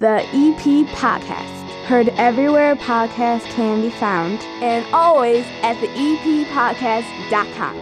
The EP Podcast. Heard everywhere podcasts can be found, and always at the E eppodcast.com.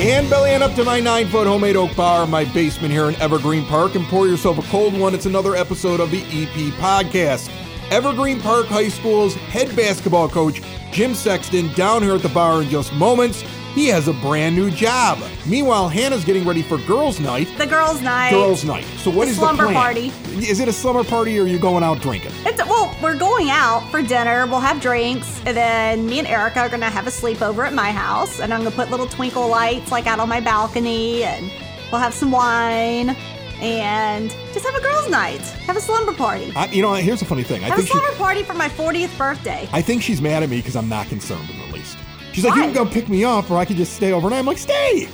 And belly on up to my nine foot homemade oak bar in my basement here in Evergreen Park and pour yourself a cold one. It's another episode of the EP Podcast. Evergreen Park High School's head basketball coach, Jim Sexton, down here at the bar in just moments. He has a brand new job. Meanwhile, Hannah's getting ready for girls' night. The girls' night. Girls' night. So what The is the plan? party. Is it a slumber party or are you going out drinking? It's, well, we're going out for dinner. We'll have drinks, and then me and Erica are gonna have a sleepover at my house, and I'm gonna put little twinkle lights like out on my balcony, and we'll have some wine, and just have a girls' night. Have a slumber party. I, you know, here's a funny thing. I Have a think she, slumber party for my 40th birthday. I think she's mad at me because I'm not concerned in the least. She's like, Why? you can go pick me up, or I can just stay overnight. I'm like, stay.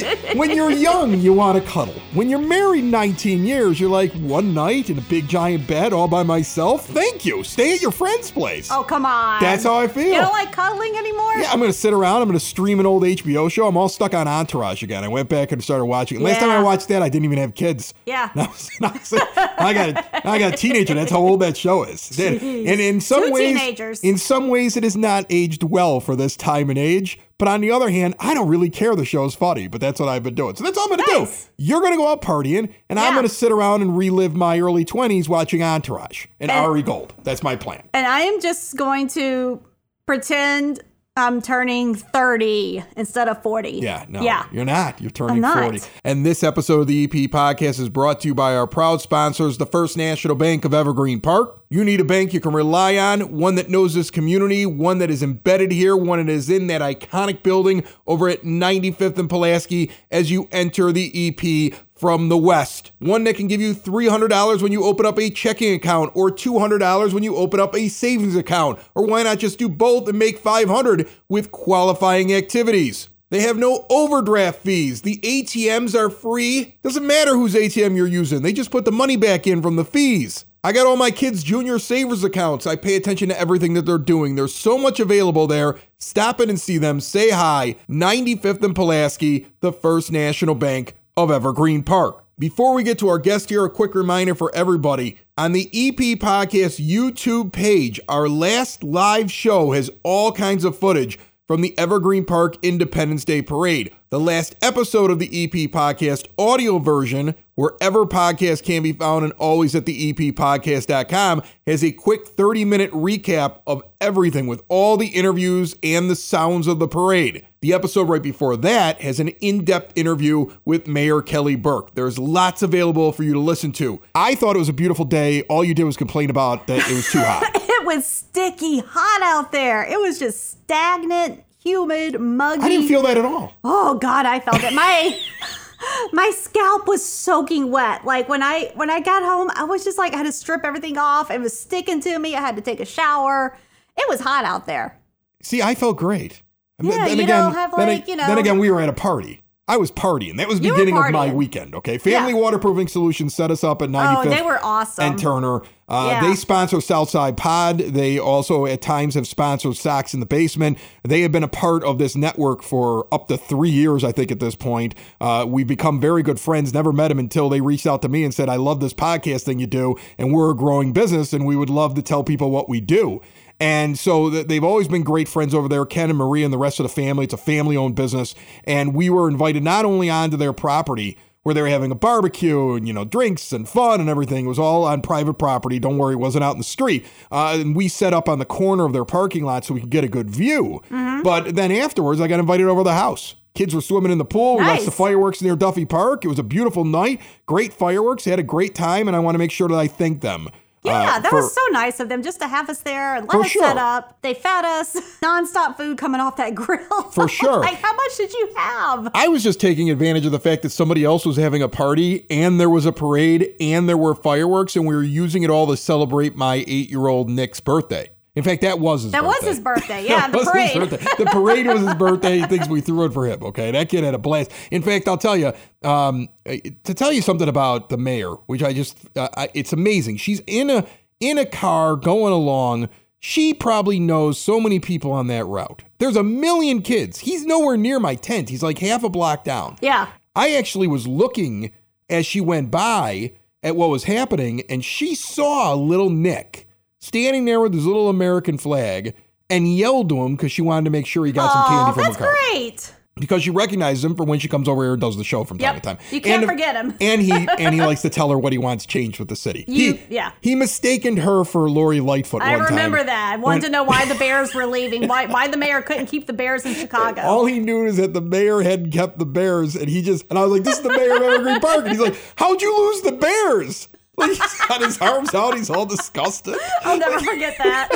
You're when you're young, you want to cuddle. When you're married 19 years, you're like, one night in a big giant bed all by myself. Thank you. Stay at your friend's place. Oh come on. That's how I feel. You don't like cuddling anymore? Yeah, I'm gonna sit around. I'm gonna stream an old HBO show. I'm all stuck on Entourage again. I went back and started watching. it. Last time I watched that, I didn't even have kids. Yeah. I got a, I got a teenager. That's how old that show is. And, and in some Two ways, teenagers. in some ways, it has not aged well for this time and age. But on the other hand, I don't really care. The show's funny, but that's what I've been doing. So that's all I'm gonna Nice. do. You're gonna go out partying, and I'm gonna sit around and relive my early 20s watching Entourage and, And- Ari Gold. That's my plan. And I am just going to pretend I'm turning 30 instead of 40. Yeah, no, Yeah. you're not. You're turning not. 40. And this episode of the EP podcast is brought to you by our proud sponsors, the First National Bank of Evergreen Park. You need a bank you can rely on, one that knows this community, one that is embedded here, one that is in that iconic building over at 95th and Pulaski as you enter the EP from the West. One that can give you $300 when you open up a checking account or $200 when you open up a savings account. Or why not just do both and make 500 with qualifying activities? They have no overdraft fees. The ATMs are free. Doesn't matter whose ATM you're using. They just put the money back in from the fees. I got all my kids' junior savers accounts. I pay attention to everything that they're doing. There's so much available there. Stop in and see them. Say hi. 95th and Pulaski, the First National Bank of Evergreen Park. Before we get to our guest here, a quick reminder for everybody. On the EP Podcast YouTube page, our last live show has all kinds of footage from the Evergreen Park Independence Day Parade. The last episode of the EP Podcast audio version, wherever podcasts can be found and always at the E eppodcast.com, has a quick 30 minute recap of everything with all the interviews and the sounds of the parade. The episode right before that has an in depth interview with Mayor Kelly Burke. There's lots available for you to listen to. I thought it was a beautiful day. All you did was complain about that it was too hot. It was sticky hot out there. It was just stagnant, humid, muggy. I didn't feel that at all. Oh God, I felt it. My my scalp was soaking wet. Like when I when I got home, I was just like I had to strip everything off. It was sticking to me. I had to take a shower. It was hot out there. See, I felt great. Yeah, you don't have, then, like, you know- then again, we were at a party. I was partying. That was the beginning of my weekend. Okay, Family Yeah. Waterproofing Solutions set us up at 95th Oh, they were awesome. and Turner. Uh, Yeah. They sponsor Southside Pod. They also at times have sponsored Sox in the Basement. They have been a part of this network for up to three years, I think, at this point. Uh, we've become very good friends. Never met them until they reached out to me and said, "I love this podcast thing you do, and we're a growing business, and we would love to tell people what we do." And so they've always been great friends over there, Ken and Marie and the rest of the family. It's a family owned business. And we were invited not only onto their property where they were having a barbecue and, you know, drinks and fun and everything. It was all on private property. Don't worry, it wasn't out in the street. Uh, and we set up on the corner of their parking lot so we could get a good view. But then afterwards, I got invited over to the house. Kids were swimming in the pool. We watched the fireworks near Duffy Park. It was a beautiful night. Great fireworks. They had a great time, and I want to make sure that I thank them. Yeah, uh, that for- was so nice of them just to have us there and let us sure. set up. They fed us nonstop food coming off that grill. For sure. like, how much did you have? I was just taking advantage of the fact that somebody else was having a party and there was a parade and there were fireworks and we were using it all to celebrate my eight year old Nick's birthday. In fact, that was his That birthday. was his birthday. Yeah, the was his parade. birthday. The parade was his birthday. He thinks we threw it for him. Okay, that kid had a blast. In fact, I'll tell you um, to tell you something about the mayor, which I just uh, I, it's amazing. She's in a in a car going along. She probably knows so many people on that route. There's a million kids. He's nowhere near my tent. He's like half a block down. Yeah. I actually was looking as she went by at what was happening, and she saw little Nick standing there with his little American flag and yelled to him because she wanted to make sure he got some Oh, candy from that's the car. great. Because she recognizes him from when she comes over here and does the show from time Yep. to time. You can't And- forget him. And he and he likes to tell her what he wants changed with the city. You- he, yeah. He mistaken her for Lori Lightfoot I one time. remember that. I wanted when- to know why the Bears were leaving. Why why the mayor couldn't keep the Bears in Chicago. All he knew is that the mayor hadn't kept the Bears, and he just and I was like, "This is the mayor of Evergreen Park," and he's like, "How'd you lose the Bears?" He's got his arms out, he's all disgusted. I'll never forget that.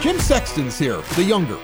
Jim Sexton's here, the younger.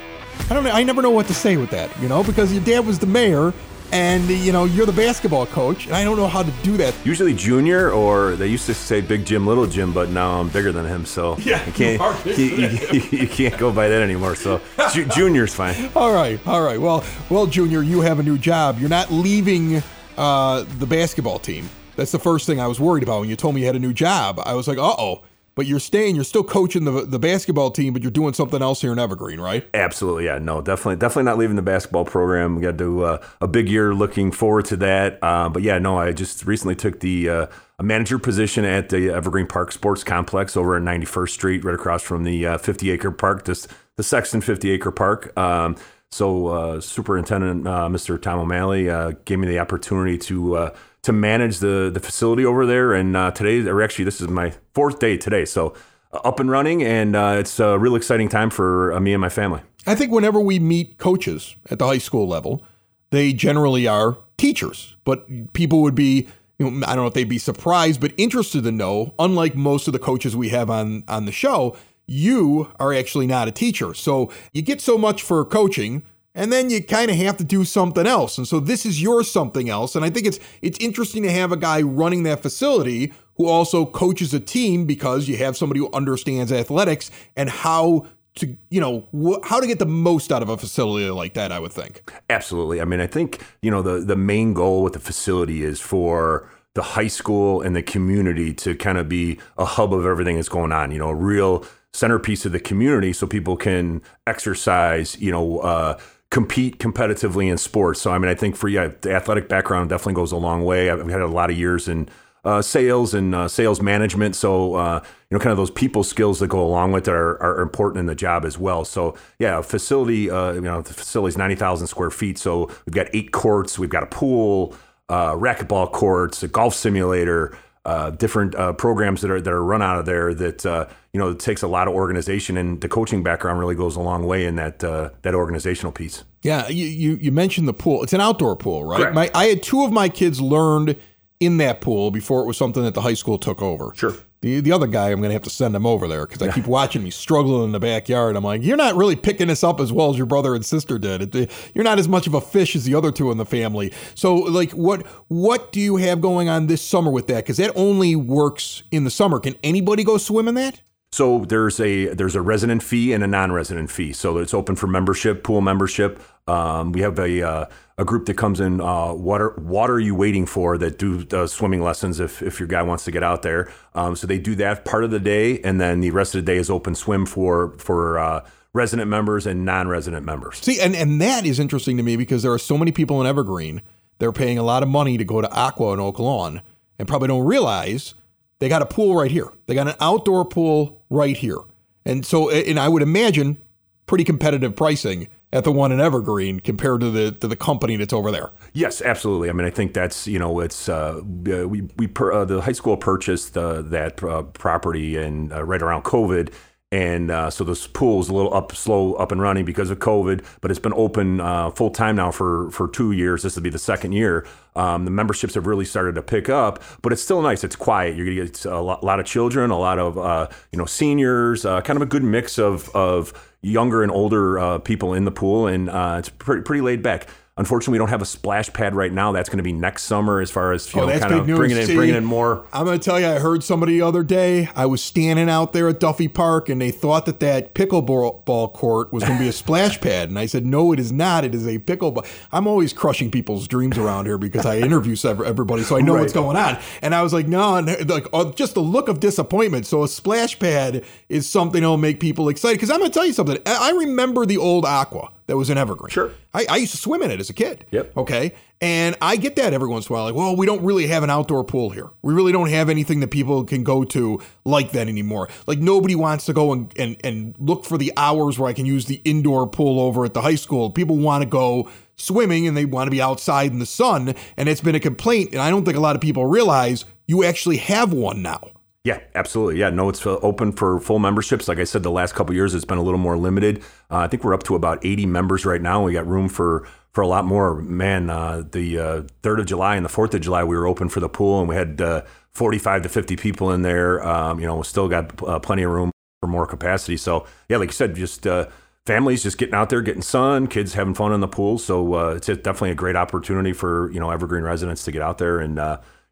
I don't know. I never know what to say with that, you know, because your dad was the mayor, and you know you're the basketball coach, and I don't know how to do that. Usually junior, or they used to say Big Jim, Little Jim, but now I'm bigger than him, so Yeah, you can't you you, you- you can't go by that anymore. So ju- junior's fine. All right, all right. Well, well, Junior, you have a new job. You're not leaving uh, the basketball team. That's the first thing I was worried about when you told me you had a new job. I was like, uh oh. But you're staying. You're still coaching the the basketball team, but you're doing something else here in Evergreen, right? Absolutely, yeah, no, definitely, definitely not leaving the basketball program. We got to do uh, a big year. Looking forward to that. Uh, but yeah, no, I just recently took the uh, a manager position at the Evergreen Park Sports Complex over at 91st Street, right across from the uh, 50 acre park, this the Sexton 50 acre park. Um, so uh, Superintendent uh, Mr. Tom O'Malley gave me the opportunity to to manage the the facility over there. And uh, today, or actually, this is my fourth day today. So uh, up and running, and uh, it's a real exciting time for uh, me and my family. I think whenever we meet coaches at the high school level, they generally are teachers, but people would be, you know, I don't know if they'd be surprised, but interested to know, unlike most of the coaches we have on, on the show, you are actually not a teacher. So you get so much for coaching. And then you kind of have to do something else. And so this is your something else. And I think it's it's interesting to have a guy running that facility who also coaches a team because you have somebody who understands athletics and how to you know wh- how to get the most out of a facility like that. I would think. Absolutely. I mean, I think you know the the main goal with the facility is for the high school and the community to kind of be a hub of everything that's going on. You know, a real centerpiece of the community, so people can exercise. You know. Uh, compete competitively in sports so i mean i think for yeah the athletic background definitely goes a long way i've had a lot of years in uh, sales and uh, sales management. So, uh, you know, kind of those people skills that go along with it are, are important in the job as well. So, yeah, facility, uh, you know, the facility is 90,000 square feet. So we've got eight courts, we've got a pool, uh, racquetball courts, a golf simulator, uh, different uh, programs that are that are run out of there that, uh, you know, it takes a lot of organization and the coaching background really goes a long way in that, uh, that organizational piece. Yeah, you, you you mentioned the pool. It's an outdoor pool, right? My I had two of my kids learned in that pool before it was something that the high school took over. Sure. The the other guy, I'm going to have to send him over there because I keep watching me struggling in the backyard. I'm like, you're not really picking this up as well as your brother and sister did. It, you're not as much of a fish as the other two in the family. So, like, what what do you have going on this summer with that? Because that only works in the summer. Can anybody go swim in that? So there's a there's a resident fee and a non-resident fee. So it's open for membership, pool membership. Um, we have a uh, a group that comes in. Uh, what are what are you waiting for? That do uh, swimming lessons if if your guy wants to get out there. Um, so they do that part of the day, and then the rest of the day is open swim for for uh, resident members and non-resident members. See, and, and that is interesting to me because there are so many people in Evergreen. They're paying a lot of money to go to Aqua in Oak Lawn and probably don't realize they got a pool right here. They got an outdoor pool right here. And so, and I would imagine pretty competitive pricing at the one in Evergreen compared to the to the company that's over there. Yes, absolutely. I mean, I think that's you know, it's uh, uh, we we per, uh, the high school purchased uh, that uh, property and uh, right around COVID, and so this pool's a little up slow up and running because of COVID, but it's been open full time now for for two years. This will be the second year. Um, the memberships have really started to pick up, but it's still nice. It's quiet. You're gonna get a lot, lot of children, a lot of you know seniors, kind of a good mix of of younger and older uh, people in the pool, and uh, it's pretty pretty laid back. Unfortunately, we don't have a splash pad right now. That's going to be next summer, as far as you Oh, know, kind of bringing in See, bringing in more. I'm going to tell you, I heard somebody the other day. I was standing out there at Duffy Park, and they thought that that pickleball ball court was going to be a splash pad, and I said, "No, it is not. It is a pickleball." I'm always crushing people's dreams around here because I interview everybody, so I know what's going on. And I was like, "No," and like uh, just the look of disappointment. So a splash pad is something that'll make people excited. Because I'm going to tell you something. I remember the old Aqua that was an Evergreen. Sure. I, I used to swim in it as a kid. Yep. Okay. And I get that every once in a while. Like, well, we don't really have an outdoor pool here. We really don't have anything that people can go to like that anymore. Like nobody wants to go and, and, and look for the hours where I can use the indoor pool over at the high school. People want to go swimming and they want to be outside in the sun. And it's been a complaint. And I don't think a lot of people realize you actually have one now. Yeah, absolutely. Yeah, no, it's uh, open for full memberships. Like I said, the last couple years it's been a little more limited. Uh, I think we're up to about 80 members right now. We got room for for a lot more. Man, uh, the uh, third of July and the fourth of July we were open for the pool, and we had uh, 45 to 50 people in there. Um, you know, we still got uh, plenty of room for more capacity. So yeah, like you said, just uh, families just getting out there, getting sun, kids having fun in the pool. So uh, it's definitely a great opportunity for you know Evergreen residents to get out there and.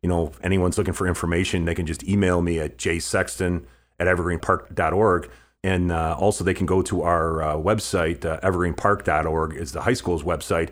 You know, if anyone's looking for information, they can just email me at jsexton at evergreenpark.org. And uh, also, they can go to our uh, website, uh, evergreenpark.org is the high school's website.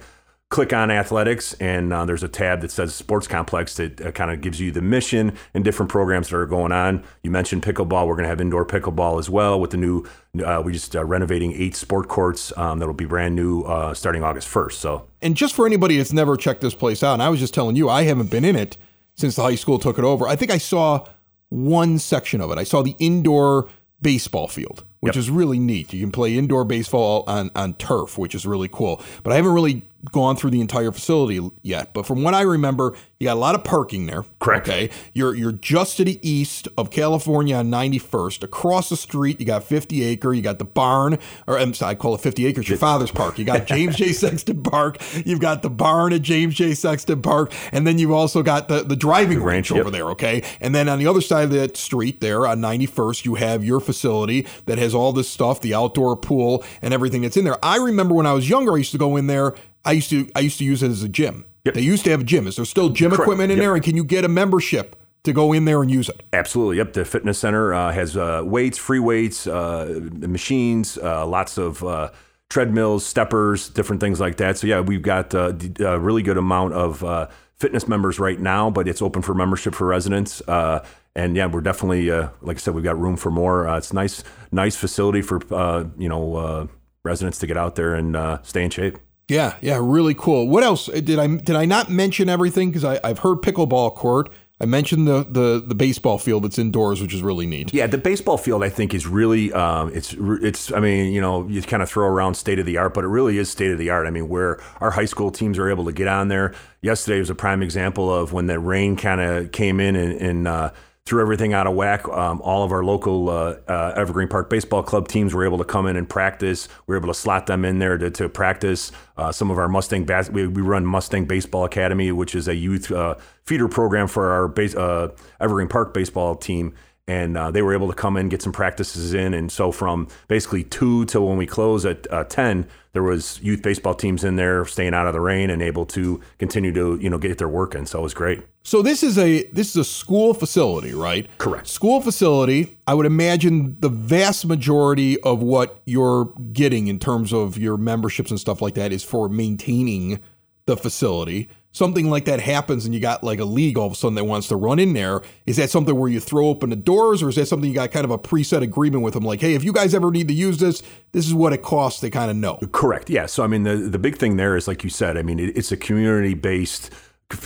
Click on athletics, and uh, there's a tab that says sports complex that uh, kind of gives you the mission and different programs that are going on. You mentioned pickleball. We're going to have indoor pickleball as well with the new, uh, we just renovating eight sport courts um, that'll be brand new starting August 1st. So, And just for anybody that's never checked this place out, and I was just telling you, I haven't been in it since the high school took it over. I think I saw one section of it. I saw the indoor baseball field, which is really neat. You can play indoor baseball on, on turf, which is really cool. But I haven't really gone through the entire facility yet. But from what I remember, you got a lot of parking there. Correct. Okay. You're you're just to the east of California on 91st. Across the street, you got 50 acre. You got the barn, or I'm sorry, I call it 50 acres. Your father's park. You got James J. Sexton Park. You've got the barn at James J. Sexton Park, and then you've also got the the driving range ranch, yep. over there. Okay. And then on the other side of that street, there on 91st, you have your facility that has all this stuff, the outdoor pool and everything that's in there. I remember when I was younger, I used to go in there. I used to I used to use it as a gym. Yep. They used to have a gym. Is there still gym Correct. equipment in Yep. there? And can you get a membership to go in there and use it? Absolutely. Yep. The fitness center uh, has uh, weights, free weights, uh, machines, uh, lots of uh, treadmills, steppers, different things like that. So yeah, we've got uh, d- a really good amount of uh, fitness members right now, but it's open for membership for residents. Uh, and yeah, we're definitely, uh, like I said, we've got room for more. Uh, it's nice, nice facility for uh, you know uh, residents to get out there and uh, stay in shape. Yeah, yeah, really cool. What else Uh, did I did I not mention everything? Because I've heard pickleball court. I mentioned the, the the baseball field that's indoors, which is really neat. Yeah, the baseball field I think is really um, it's it's I mean you know you kind of throw around state of the art, but it really is state of the art. I mean where our high school teams are able to get on there. Yesterday was a prime example of when the rain kind of came in and, and uh, threw everything out of whack. Um, all of our local uh, uh, Evergreen Park Baseball Club teams were able to come in and practice. We were able to slot them in there to, to practice. Uh, some of our Mustang bas- we, we run Mustang Baseball Academy, which is a youth uh, feeder program for our base, uh, Evergreen Park baseball team. And uh, they were able to come in, get some practices in, and so from basically two till when we close at uh, ten, there was youth baseball teams in there, staying out of the rain and able to continue to you know get their work in. So it was great. So this is a this is a school facility, right? Correct. School facility. I would imagine the vast majority of what you're getting in terms of your memberships and stuff like that is for maintaining the facility. Something like that happens and you got like a league all of a sudden that wants to run in there. Is that something where you throw open the doors or is that something you got kind of a preset agreement with them? Like, hey, if you guys ever need to use this, this is what it costs. They kind of know. Correct. Yeah. So I mean, the the big thing there is, like you said, I mean, it, it's a community based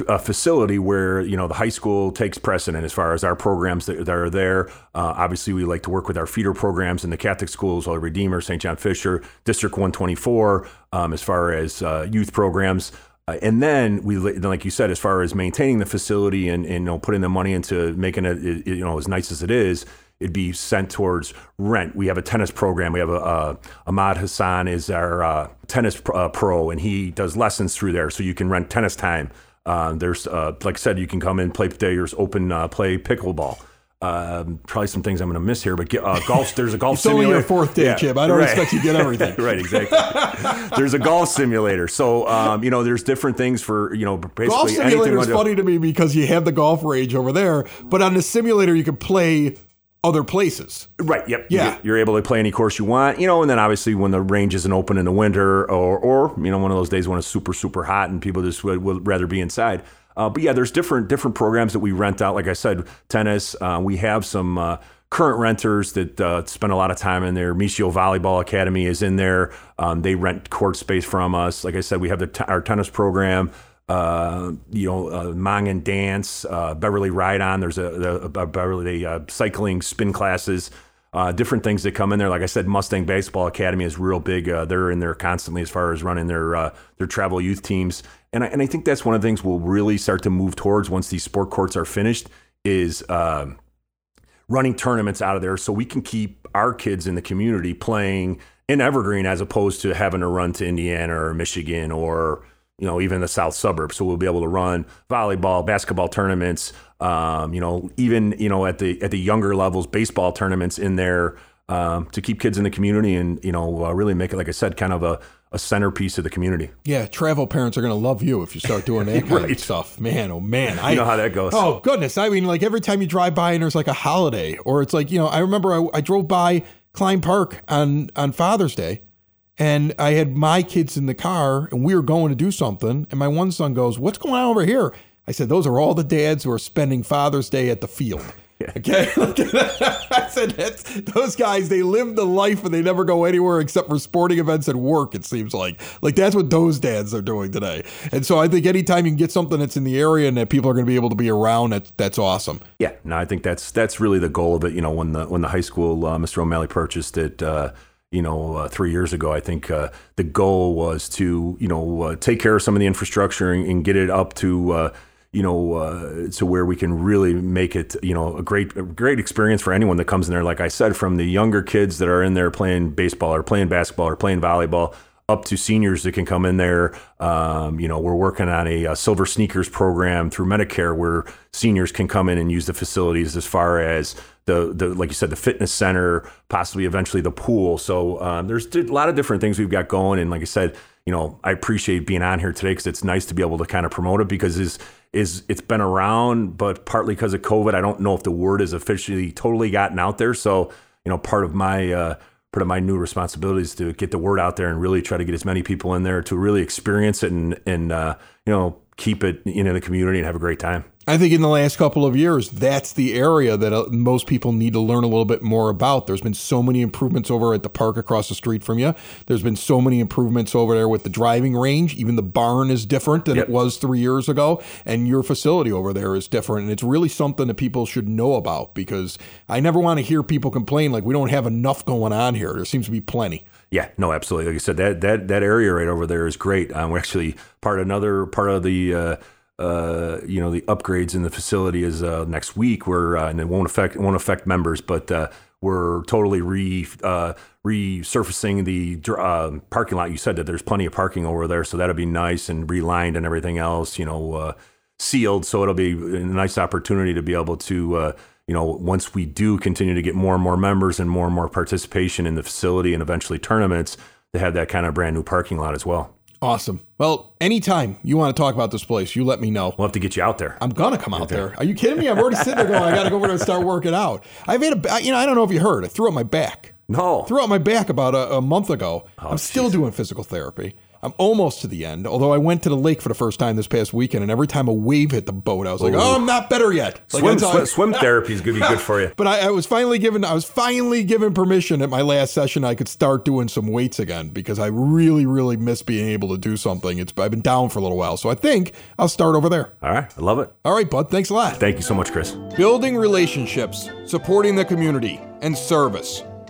uh, facility where you know the high school takes precedent as far as our programs that, that are there. Uh, obviously, we like to work with our feeder programs in the Catholic schools, well, Redeemer, St. John Fisher, District 124, um, as far as uh, youth programs. Uh, and then we, like you said, as far as maintaining the facility and, and you know putting the money into making it, you know as nice as it is, it'd be sent towards rent. We have a tennis program. We have a, Ahmad Hassan is our uh, tennis pro, uh, pro, and he does lessons through there, so you can rent tennis time. Uh, there's, uh, like I said, you can come in play. There's open play pickleball. Um, probably some things I'm going to miss here, but uh, golf. There's a golf It's only simulator. your fourth day, Yeah, Chip. I don't right. expect you to get everything. right, exactly. there's a golf simulator, so um, you know there's different things for you know basically Golf simulator is funny to me because you have the golf range over there, but on the simulator you can play other places. Right. Yep. Yeah. You, are able to play any course you want, you know, and then obviously when the range isn't open in the winter or, or you know, one of those days when it's super, super hot and people just would, would rather be inside. Uh, but yeah, there's different different programs that we rent out. Like I said, tennis. Uh, we have some uh, current renters that uh, spend a lot of time in there. Michio Volleyball Academy is in there. Um, they rent court space from us. Like I said, we have t- our tennis program. Uh, you know, uh, Mang and Dance, uh, Beverly Ride On. There's a, a, a Beverly cycling spin classes. Different things that come in there. Like I said, Mustang Baseball Academy is real big. They're in there constantly as far as running their their travel youth teams, and I, and I think that's one of the things we'll really start to move towards once these sport courts are finished. Is um, running tournaments out of there so we can keep our kids in the community playing in Evergreen as opposed to having to run to Indiana or Michigan or you know even the south suburbs. So we'll be able to run volleyball, basketball tournaments, um, you know even you know at the at the younger levels, baseball tournaments in there um, to keep kids in the community and you know uh, really make it like I said, kind of a a centerpiece of the community. Yeah, travel parents are going to love you if you start doing that kind of stuff. Man, oh man, I You know how that goes. Oh goodness, I mean, like every time you drive by and there's like a holiday, or it's like you know, I remember I, I drove by Klein Park on on Father's Day, and I had my kids in the car, and we were going to do something, and my one son goes, "What's going on over here?" I said, "Those are all the dads who are spending Father's Day at the field." Okay, I said those guys. They live the life and they never go anywhere except for sporting events and work. It seems like like that's what those dads are doing today. And so I think anytime you can get something that's in the area and that people are going to be able to be around, that's that's awesome. Yeah, no, I think that's that's really the goal of it. You know, when the when the high school uh, Mr. O'Malley purchased it, uh, you know, uh, three years ago, I think uh, the goal was to you know uh, take care of some of the infrastructure and, and get it up to. You know, uh, to where we can really make it, you know, a great, a great experience for anyone that comes in there. Like I said, from the younger kids that are in there playing baseball or playing basketball or playing volleyball, up to seniors that can come in there. Um, you know, we're working on a, uh silver sneakers program through Medicare where seniors can come in and use the facilities as far as the, the like you said, the fitness center, possibly eventually the pool. So um, there's a lot of different things we've got going. And like I said, you know, I appreciate being on here today because it's nice to be able to kind of promote it because is is it's been around, but partly because of COVID, I don't know if the word has officially totally gotten out there. So you know, part of my uh, part of my new responsibility is to get the word out there and really try to get as many people in there to really experience it and and uh, you know keep it in the community and have a great time. I think in the last couple of years, that's the area that uh, most people need to learn a little bit more about. There's been so many improvements over at the park across the street from you. There's been so many improvements over there with the driving range. Even the barn is different than Yep. it was three years ago, and your facility over there is different. And it's really something that people should know about because I never want to hear people complain like we don't have enough going on here. There seems to be plenty. Yeah, no, absolutely. Like I said, that that that area right over there is great. Um, we're actually part of another part of the uh, uh, you know the upgrades in the facility is uh, next week. We're uh, and it won't affect it won't affect members, but uh, we're totally re uh, resurfacing the uh, parking lot. You said that there's plenty of parking over there, so that'll be nice and relined and everything else. You know, uh, sealed, so it'll be a nice opportunity to be able to. You know, once we do continue to get more and more members and more and more participation in the facility and eventually tournaments, to have that kind of brand new parking lot as well. Awesome. Well, anytime you want to talk about this place, you let me know. We'll have to get you out there. I'm gonna come out there. Are you kidding me? I'm already sitting there going, I gotta go over there and start working out. I've had a, you know, I don't know if you heard, I threw out my back. No. Threw out my back about a, a month ago. Oh, I'm still doing physical therapy. I'm almost to the end. Although I went to the lake for the first time this past weekend, and every time a wave hit the boat, I was like, "Oh, I'm not better yet." Like, Swim, swim, swim therapy is going to be good for you. But I, I was finally given I was finally given permission at my last session I could start doing some weights again because I really really miss being able to do something. It's I've been down for a little while, so I think I'll start over there. All right. I love it. All right, bud. Thanks a lot. Thank you so much, Chris. Building relationships, supporting the community, and service.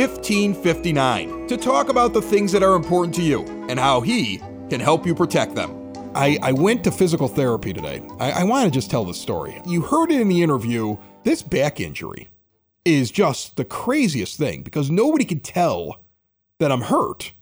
1559 to talk about the things that are important to you and how he can help you protect them. I, I went to physical therapy today. I, I want to just tell this story. You heard it in the interview. This back injury is just the craziest thing because nobody can tell that I'm hurt.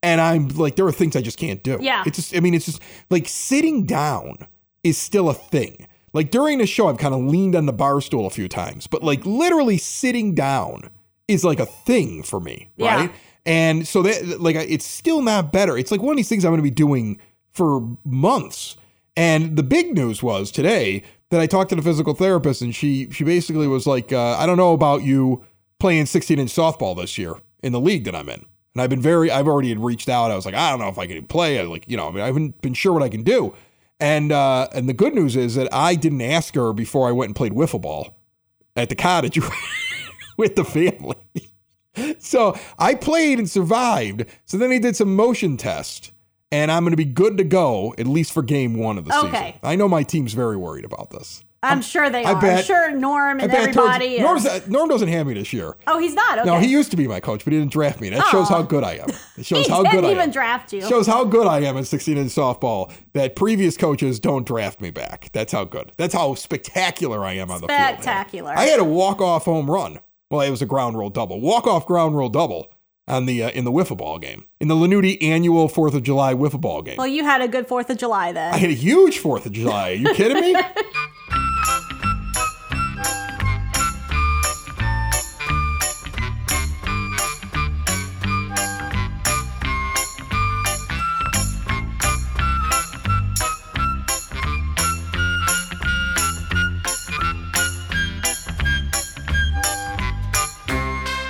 And I'm like, there are things I just can't do. Yeah. It's just, I mean, it's just like sitting down is still a thing. Like during the show, I've kind of leaned on the bar stool a few times, but like literally sitting down is like a thing for me. Yeah. Right. And so that, like, it's still not better. It's like one of these things I'm going to be doing for months. And the big news was today that I talked to the physical therapist, and she she basically was like, uh, "I don't know about you playing 16 inch softball this year in the league that I'm in." And I've been very, I've already had reached out. I was like, I don't know if I can play. I like, you know, I, mean, I haven't been sure what I can do. And uh, and the good news is that I didn't ask her before I went and played wiffle ball at the cottage with the family. so I played and survived. So then he did some motion test, and I'm going to be good to go at least for game one of the season. Okay. I know my team's very worried about this. I'm sure they I are. bet- I'm sure Norm and towards- everybody. Norm's, is- Norm doesn't have me this year. oh, he's not. Okay. No, he used to be my coach, but he didn't draft me. That shows how good I am. It shows He how didn't good I even am. draft you. Shows how good I am at 16 inch softball. That previous coaches don't draft me back. That's how good. That's how spectacular I am on the field. Spectacular. I had a walk off home run. Well, it was a ground rule double. Walk off ground rule double on the uh, in the wiffle ball game in the Lanuti annual Fourth of July wiffle ball game. well, you had a good Fourth of July then. I had a huge Fourth of July. Are you kidding me?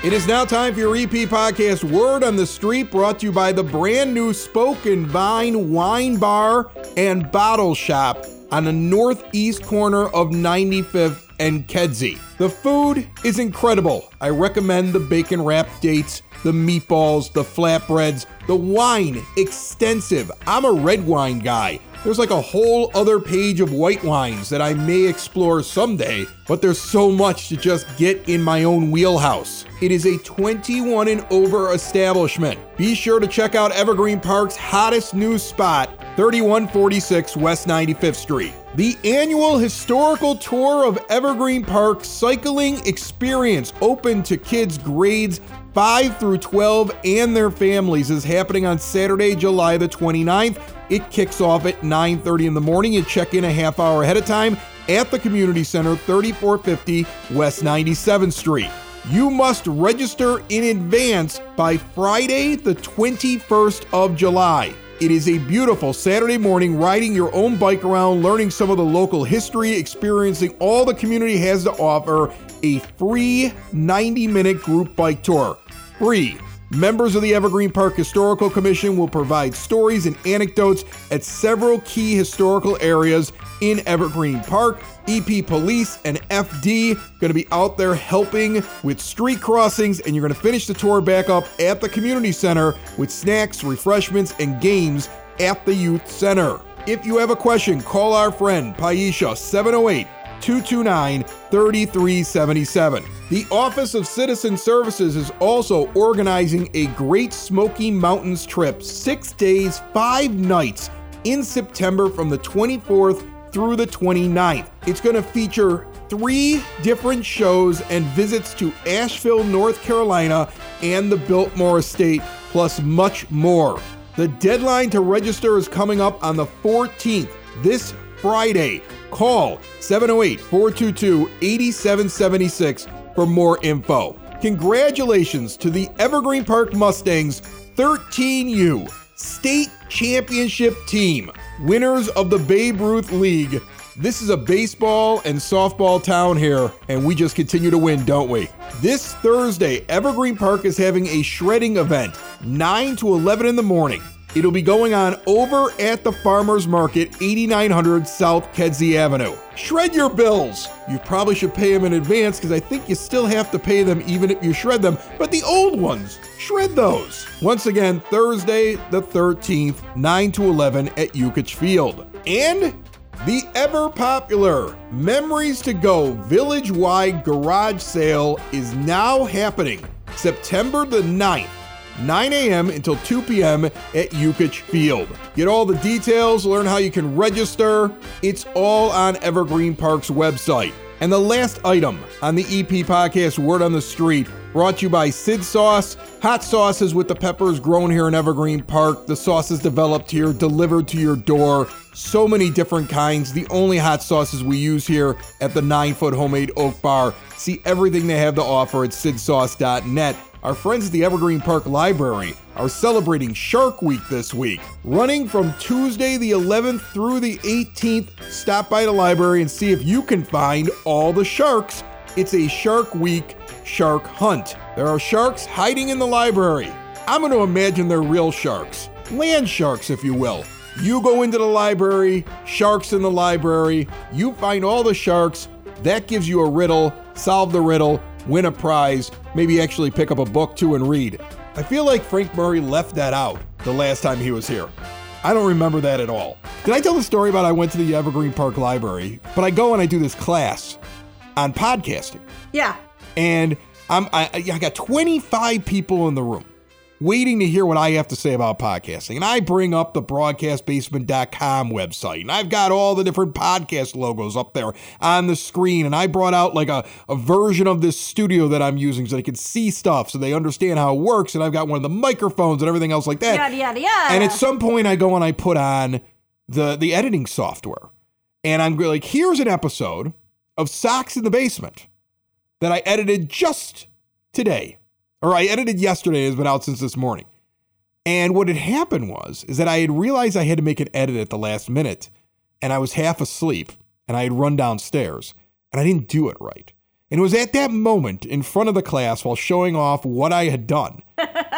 It is now time for your EP podcast Word on the Street, brought to you by the brand new Spoken Vine Wine Bar and Bottle Shop on the northeast corner of 95th and Kedzie. The food is incredible. I recommend the bacon wrapped dates, the meatballs, the flatbreads, the wine, extensive. I'm a red wine guy. There's like a whole other page of white wines that I may explore someday, but there's so much to just get in my own wheelhouse. It is a 21 and over establishment. Be sure to check out Evergreen Park's hottest new spot, 3146 West 95th Street. The annual historical tour of Evergreen Park cycling experience open to kids grades 5 through 12 and their families is happening on Saturday, July the 29th. It kicks off at 9:30 in the morning. You check in a half hour ahead of time at the community center 3450 West 97th Street. You must register in advance by Friday the 21st of July. It is a beautiful Saturday morning riding your own bike around, learning some of the local history, experiencing all the community has to offer, a free 90 minute group bike tour. Free. Members of the Evergreen Park Historical Commission will provide stories and anecdotes at several key historical areas in Evergreen Park. EP Police and FD going to be out there helping with street crossings, and you're going to finish the tour back up at the community center with snacks, refreshments, and games at the youth center. If you have a question, call our friend Paisha 708 229 3377. The Office of Citizen Services is also organizing a Great Smoky Mountains trip, six days, five nights in September from the 24th through the 29th. It's going to feature three different shows and visits to Asheville, North Carolina, and the Biltmore Estate, plus much more. The deadline to register is coming up on the 14th, this Friday. Call 708 422 8776 for more info. Congratulations to the Evergreen Park Mustangs 13U State Championship Team, winners of the Babe Ruth League. This is a baseball and softball town here, and we just continue to win, don't we? This Thursday, Evergreen Park is having a shredding event, 9 to 11 in the morning. It'll be going on over at the Farmers Market, 8900 South Kedzie Avenue. Shred your bills. You probably should pay them in advance because I think you still have to pay them even if you shred them, but the old ones, shred those. Once again, Thursday the 13th, 9 to 11 at Yukich Field. And The ever popular Memories to Go village wide garage sale is now happening September the 9th. 9 a.m. until 2 p.m. at Yukich Field. Get all the details, learn how you can register. It's all on Evergreen Park's website. And the last item on the EP podcast, Word on the Street, brought to you by Sid Sauce. Hot sauces with the peppers grown here in Evergreen Park. The sauce is developed here, delivered to your door. So many different kinds. The only hot sauces we use here at the nine foot homemade oak bar. See everything they have to offer at sidsauce.net. Our friends at the Evergreen Park Library are celebrating Shark Week this week. Running from Tuesday the 11th through the 18th, stop by the library and see if you can find all the sharks. It's a Shark Week shark hunt. There are sharks hiding in the library. I'm going to imagine they're real sharks, land sharks, if you will. You go into the library, sharks in the library, you find all the sharks. That gives you a riddle, solve the riddle, win a prize, maybe actually pick up a book too and read. I feel like Frank Murray left that out the last time he was here. I don't remember that at all. Did I tell the story about I went to the Evergreen Park Library, but I go and I do this class on podcasting. Yeah. And I'm I, I got 25 people in the room waiting to hear what I have to say about podcasting. And I bring up the broadcastbasement.com website. And I've got all the different podcast logos up there on the screen. And I brought out like a, a version of this studio that I'm using so they can see stuff so they understand how it works. And I've got one of the microphones and everything else like that. Yada yada yada. And at some point I go and I put on the the editing software. And I'm like, here's an episode of Sox in the Basement that I edited just today or I edited yesterday, it's been out since this morning. And what had happened was is that I had realized I had to make an edit at the last minute, and I was half asleep, and I had run downstairs, and I didn't do it right. And it was at that moment in front of the class while showing off what I had done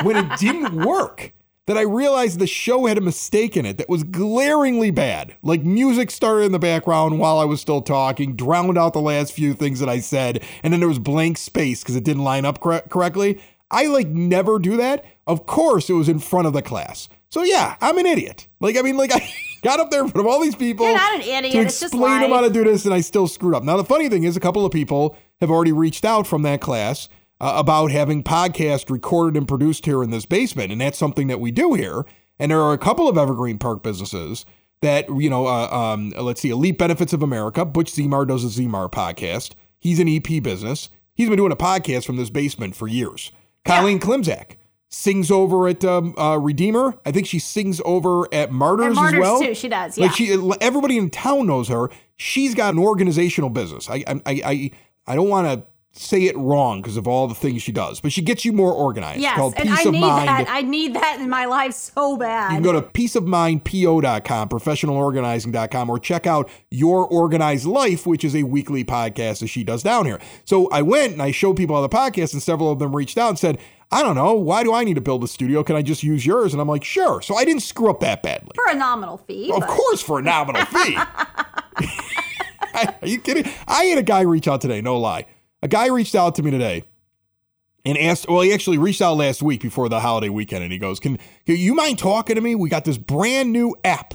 when it didn't work that I realized the show had a mistake in it that was glaringly bad. Like music started in the background while I was still talking, drowned out the last few things that I said, and then there was blank space because it didn't line up cor- correctly. I like never do that. Of course, it was in front of the class. So yeah, I'm an idiot. Like I mean, like I got up there in front of all these people You're not an idiot, to it's just explain them how to do this, and I still screwed up. Now the funny thing is, a couple of people have already reached out from that class uh, about having podcast recorded and produced here in this basement, and that's something that we do here. And there are a couple of Evergreen Park businesses that you know. Uh, um, let's see, Elite Benefits of America. Butch Zemar does a Zemar podcast. He's an EP business. He's been doing a podcast from this basement for years. Colleen Klimzak sings over at um, uh, Redeemer. I think she sings over at Martyrs, Martyrs, as well. too, she does, Like yeah. she, everybody in town knows her. She's got an organizational business. I, I, I, I don't want to say it wrong because of all the things she does, but she gets you more organized. Yes, called and Peace I of need Mind. that. I need that in my life so bad. You can go to peaceofmindpo.com, professionalorganizing.com, or check out Your Organized Life, which is a weekly podcast that she does down here. So I went and I showed people on the podcast, and several of them reached out and said, I don't know, why do I need to build a studio? Can I just use yours? And I'm like, sure. So I didn't screw up that badly. for a nominal fee. Of but- course, for a nominal fee. Are you kidding? I had a guy reach out today, no lie. A guy reached out to me today and asked, well, he actually reached out last week before the holiday weekend and he goes, Can, can you mind talking to me? We got this brand new app,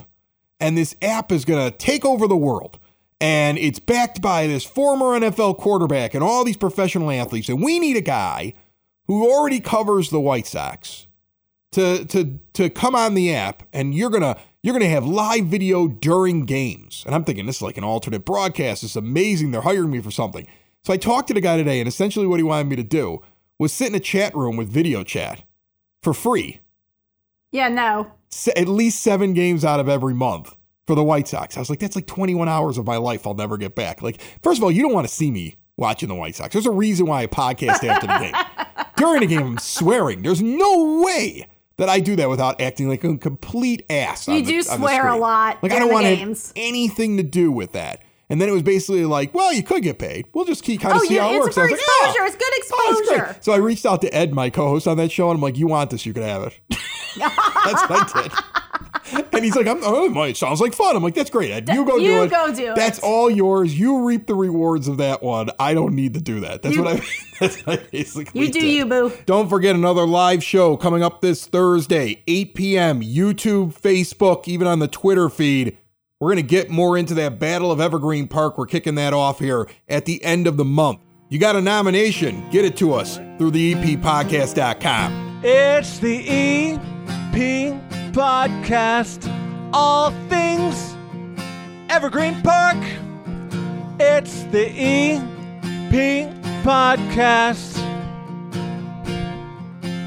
and this app is going to take over the world. And it's backed by this former NFL quarterback and all these professional athletes. And we need a guy who already covers the White Sox to to to come on the app and you're gonna you're gonna have live video during games. And I'm thinking this is like an alternate broadcast. It's amazing. They're hiring me for something. So I talked to the guy today, and essentially what he wanted me to do was sit in a chat room with video chat for free, yeah, no. at least seven games out of every month for the White Sox. I was like, that's like 21 hours of my life I'll never get back. Like, first of all, you don't want to see me watching the White Sox. There's a reason why I podcast after the game. During the game, I'm swearing. There's no way that I do that without acting like a complete ass. You do the swear a lot Like I don't want to anything to do with that. And then it was basically like, well, you could get paid. We'll just keep kind of Oh, see yeah, how it works. I was like, "Ah, exposure. It's good oh, it's great." exposure. So I reached out to Ed, my co-host on that show, and I'm like, "You want this? You can have it." That's what I did. And he's like, I'm, "Oh, it sounds like fun." I'm like, "That's great, Ed. You go do you it. go do it. That's it." all yours. You reap the rewards of that one. I don't need to do that. That's You- what I. That's what I basically. You do did. you, boo. Don't forget another live show coming up this Thursday, 8 p.m. YouTube, Facebook, even on the Twitter feed. We're going to get more into that Battle of Evergreen Park. We're kicking that off here at the end of the month. You got a nomination? Get it to us through the eppodcast.com. It's the EP Podcast. All things Evergreen Park. It's the EP Podcast.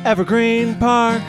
Evergreen Park.